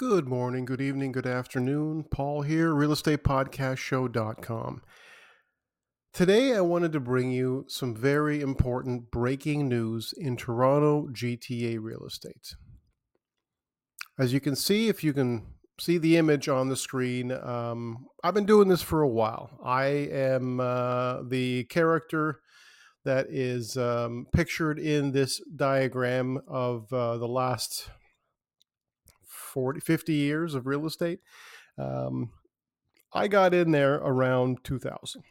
Good morning, good evening, good afternoon. Paul here, realestatepodcastshow.com. Today, I wanted to bring you some very important breaking news in Toronto GTA real estate. As you can see, if you can see the image on the screen, um, I've been doing this for a while. I am uh, the character that is um, pictured in this diagram of uh, the last 40, 50 years of real estate. Um, I got in there around 2000,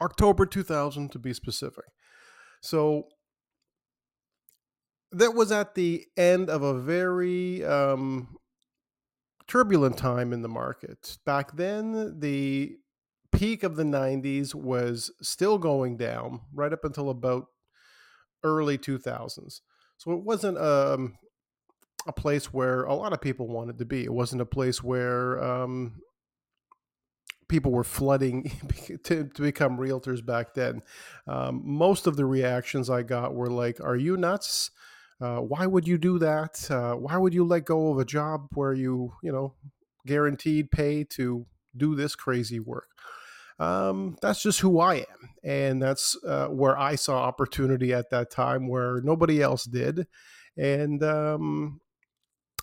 October 2000 to be specific. So that was at the end of a very um, turbulent time in the market. Back then, the peak of the 90s was still going down right up until about early 2000s. So it wasn't um, a place where a lot of people wanted to be. It wasn't a place where um, people were flooding to, to become realtors back then. Um, most of the reactions I got were like, Are you nuts? Uh, why would you do that? Uh, why would you let go of a job where you, you know, guaranteed pay to do this crazy work? Um, that's just who I am. And that's uh, where I saw opportunity at that time where nobody else did. And um,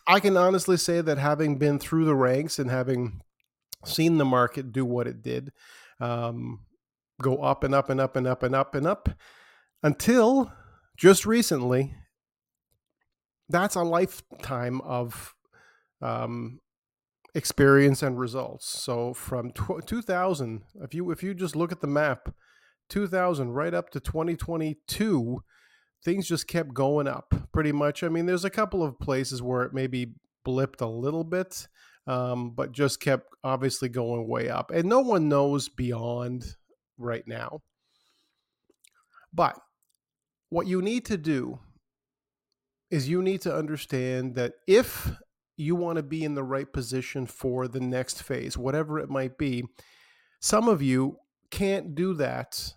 I can honestly say that having been through the ranks and having seen the market do what it did, um, go up and up and up and up and up and up until just recently, that's a lifetime of um, experience and results. So from tw- 2000, if you if you just look at the map, 2000 right up to 2022 things just kept going up pretty much. I mean, there's a couple of places where it maybe blipped a little bit, um, but just kept obviously going way up. And no one knows beyond right now. But what you need to do is you need to understand that if you want to be in the right position for the next phase, whatever it might be, some of you can't do that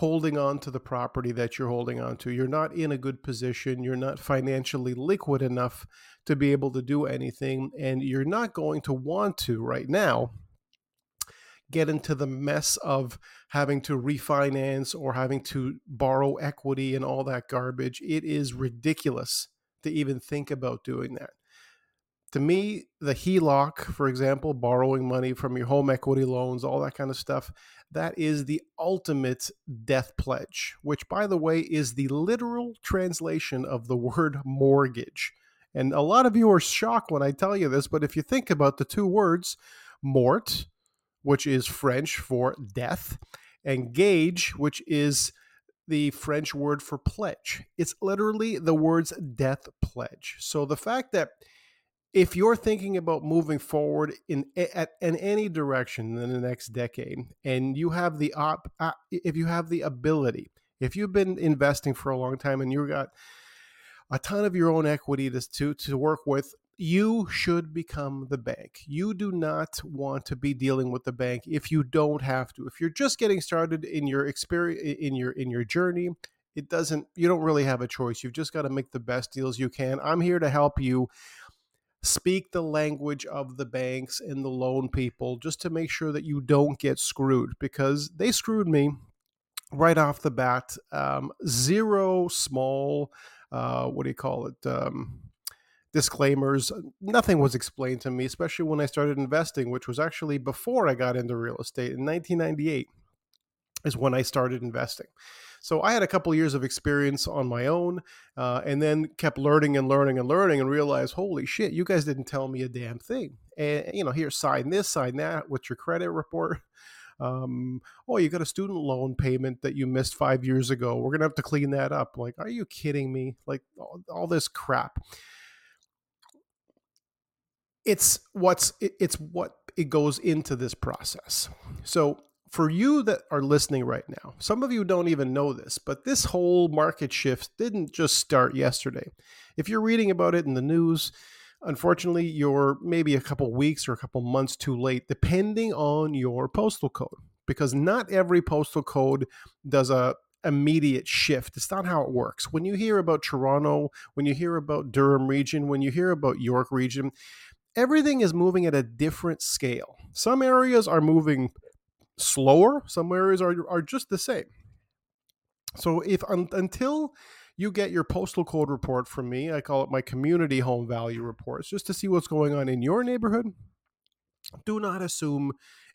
holding on to the property that you're holding on to. You're not in a good position. You're not financially liquid enough to be able to do anything. And you're not going to want to right now get into the mess of having to refinance or having to borrow equity and all that garbage. It is ridiculous to even think about doing that to me, the HELOC, for example, borrowing money from your home equity loans, all that kind of stuff, that is the ultimate death pledge, which, by the way, is the literal translation of the word mortgage. And a lot of you are shocked when I tell you this, but if you think about the two words, mort, which is French for death, and gage, which is the French word for pledge, it's literally the words death pledge. So the fact that if you're thinking about moving forward in at, in any direction in the next decade and you have the op uh, if you have the ability if you've been investing for a long time and you've got a ton of your own equity to, to to work with you should become the bank. You do not want to be dealing with the bank if you don't have to. If you're just getting started in your experience in your in your journey it doesn't you don't really have a choice. You've just got to make the best deals you can. I'm here to help you speak the language of the banks and the loan people just to make sure that you don't get screwed because they screwed me right off the bat. Um, zero small, uh, what do you call it? Um, disclaimers. Nothing was explained to me, especially when I started investing, which was actually before I got into real estate in 1998 is when I started investing. So I had a couple of years of experience on my own, uh, and then kept learning and learning and learning, and realized, holy shit, you guys didn't tell me a damn thing. And you know, here, sign this, sign that. What's your credit report? Um, oh, you got a student loan payment that you missed five years ago. We're gonna have to clean that up. Like, are you kidding me? Like all, all this crap. It's what's it's what it goes into this process. So for you that are listening right now, some of you don't even know this, but this whole market shift didn't just start yesterday. If you're reading about it in the news, unfortunately, you're maybe a couple weeks or a couple months too late, depending on your postal code, because not every postal code does a immediate shift. It's not how it works. When you hear about Toronto, when you hear about Durham region, when you hear about York region, everything is moving at a different scale. Some areas are moving slower, some areas are, are just the same. So if un, until you get your postal code report from me, I call it my community home value reports, just to see what's going on in your neighborhood, do not assume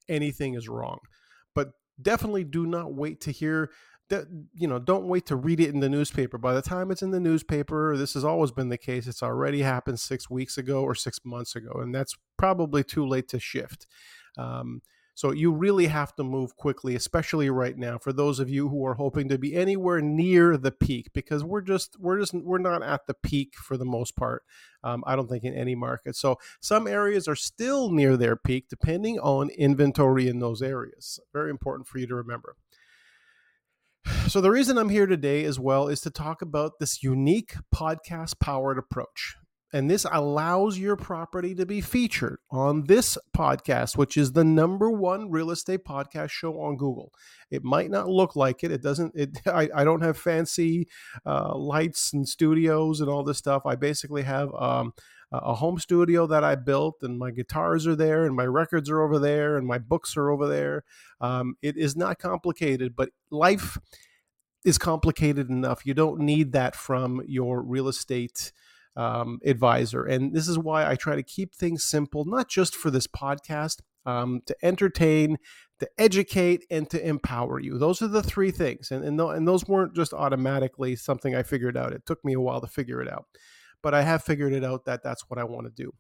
anything is wrong. But definitely do not wait to hear that you know don't wait to read it in the newspaper by the time it's in the newspaper this has always been the case it's already happened six weeks ago or six months ago and that's probably too late to shift um, so you really have to move quickly, especially right now for those of you who are hoping to be anywhere near the peak because we're just we're just we're not at the peak for the most part. Um, I don't think in any market. So some areas are still near their peak depending on inventory in those areas. Very important for you to remember. So, the reason I'm here today as well is to talk about this unique podcast powered approach. And this allows your property to be featured on this podcast, which is the number one real estate podcast show on Google. It might not look like it. It doesn't, it, I, I don't have fancy uh, lights and studios and all this stuff. I basically have um, a home studio that I built, and my guitars are there, and my records are over there, and my books are over there. Um, it is not complicated, but life is complicated enough. You don't need that from your real estate um, advisor. And this is why I try to keep things simple, not just for this podcast, um, to entertain, to educate, and to empower you. Those are the three things. And, and, th- and those weren't just automatically something I figured out. It took me a while to figure it out. But I have figured it out that that's what I want to do.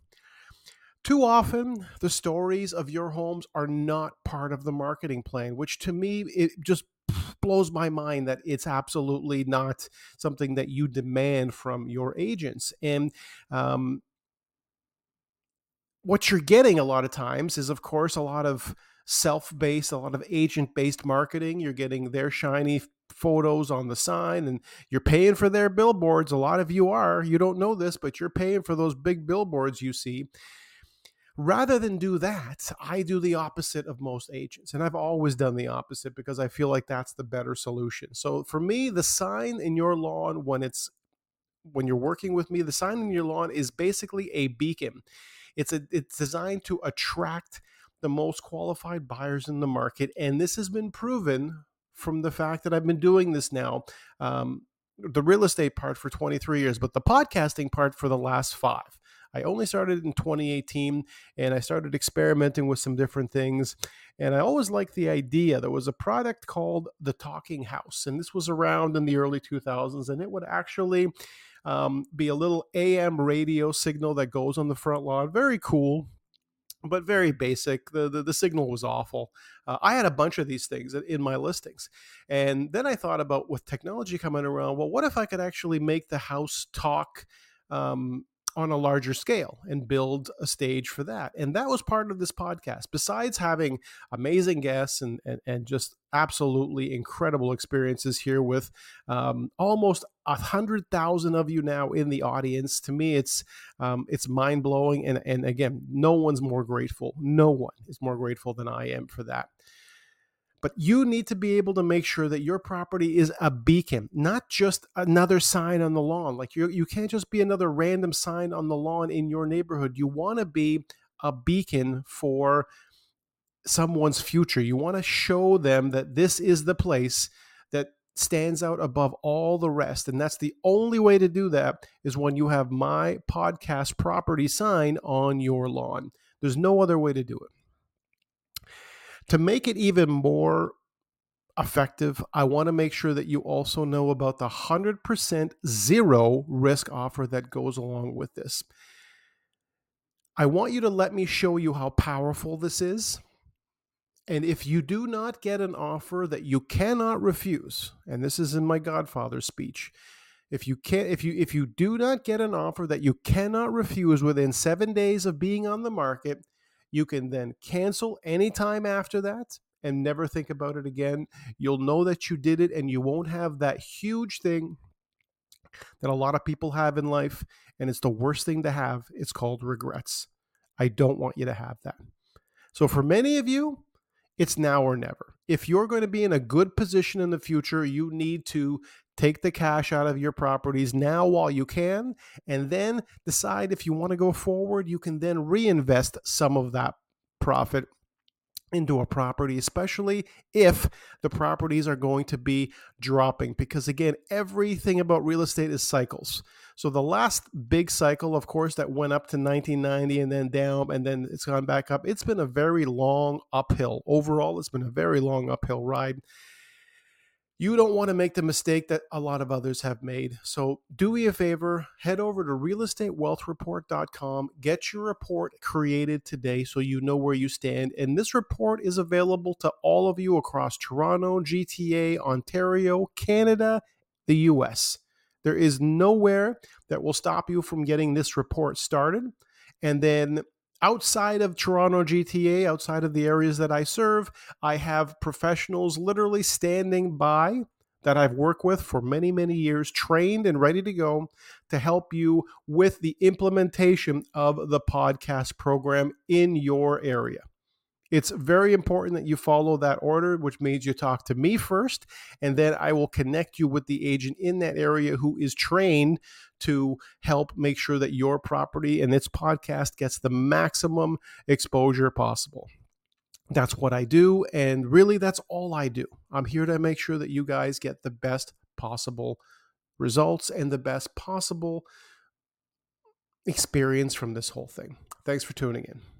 Too often, the stories of your homes are not part of the marketing plan, which to me, it just blows my mind that it's absolutely not something that you demand from your agents. And um, what you're getting a lot of times is, of course, a lot of self based, a lot of agent based marketing. You're getting their shiny photos on the sign and you're paying for their billboards. A lot of you are. You don't know this, but you're paying for those big billboards you see. Rather than do that, I do the opposite of most agents. And I've always done the opposite because I feel like that's the better solution. So for me, the sign in your lawn when it's when you're working with me, the sign in your lawn is basically a beacon. It's a it's designed to attract the most qualified buyers in the market, and this has been proven from the fact that I've been doing this now. Um, the real estate part for 23 years, but the podcasting part for the last five. I only started in 2018 and I started experimenting with some different things. And I always liked the idea. There was a product called the Talking House, and this was around in the early 2000s, and it would actually um, be a little AM radio signal that goes on the front lawn. Very cool but very basic. The, the, the signal was awful. Uh, I had a bunch of these things in my listings, and then I thought about with technology coming around. Well, what if I could actually make the house talk um, on a larger scale and build a stage for that. And that was part of this podcast. Besides having amazing guests and, and, and just absolutely incredible experiences here with um, almost a hundred thousand of you now in the audience. To me, it's um, it's mind blowing, and and again, no one's more grateful. No one is more grateful than I am for that. But you need to be able to make sure that your property is a beacon, not just another sign on the lawn. Like you, you can't just be another random sign on the lawn in your neighborhood. You want to be a beacon for someone's future. You want to show them that this is the place that stands out above all the rest. And that's the only way to do that is when you have my podcast property sign on your lawn. There's no other way to do it. To make it even more effective, I want to make sure that you also know about the 100% zero risk offer that goes along with this. I want you to let me show you how powerful this is. And if you do not get an offer that you cannot refuse, and this is in my Godfather speech, if you can if you if you do not get an offer that you cannot refuse within 7 days of being on the market, you can then cancel anytime after that and never think about it again. You'll know that you did it and you won't have that huge thing that a lot of people have in life. And it's the worst thing to have. It's called regrets. I don't want you to have that. So for many of you, it's now or never. if you're going to be in a good position in the future, you need to take the cash out of your properties now while you can, and then decide if you want to go forward. You can then reinvest some of that profit into a property, especially if the properties are going to be dropping. Because again, everything about real estate is cycles. So the last big cycle, of course, that went up to 1990 and then down and then it's gone back up, it's been a very long uphill. Overall, it's been a very long uphill ride you don't want to make the mistake that a lot of others have made. So, do me a favor, head over to realestatewealthreport.com, get your report created today so you know where you stand. And this report is available to all of you across Toronto, GTA, Ontario, Canada, the US. There is nowhere that will stop you from getting this report started. And then outside of Toronto GTA, outside of the areas that I serve, I have professionals literally standing by that I've worked with for many, many years, trained and ready to go to help you with the implementation of the podcast program in your area. It's very important that you follow that order, which means you talk to me first, and then I will connect you with the agent in that area who is trained to help make sure that your property and its podcast gets the maximum exposure possible. That's what I do. And really, that's all I do. I'm here to make sure that you guys get the best possible results and the best possible experience from this whole thing. Thanks for tuning in.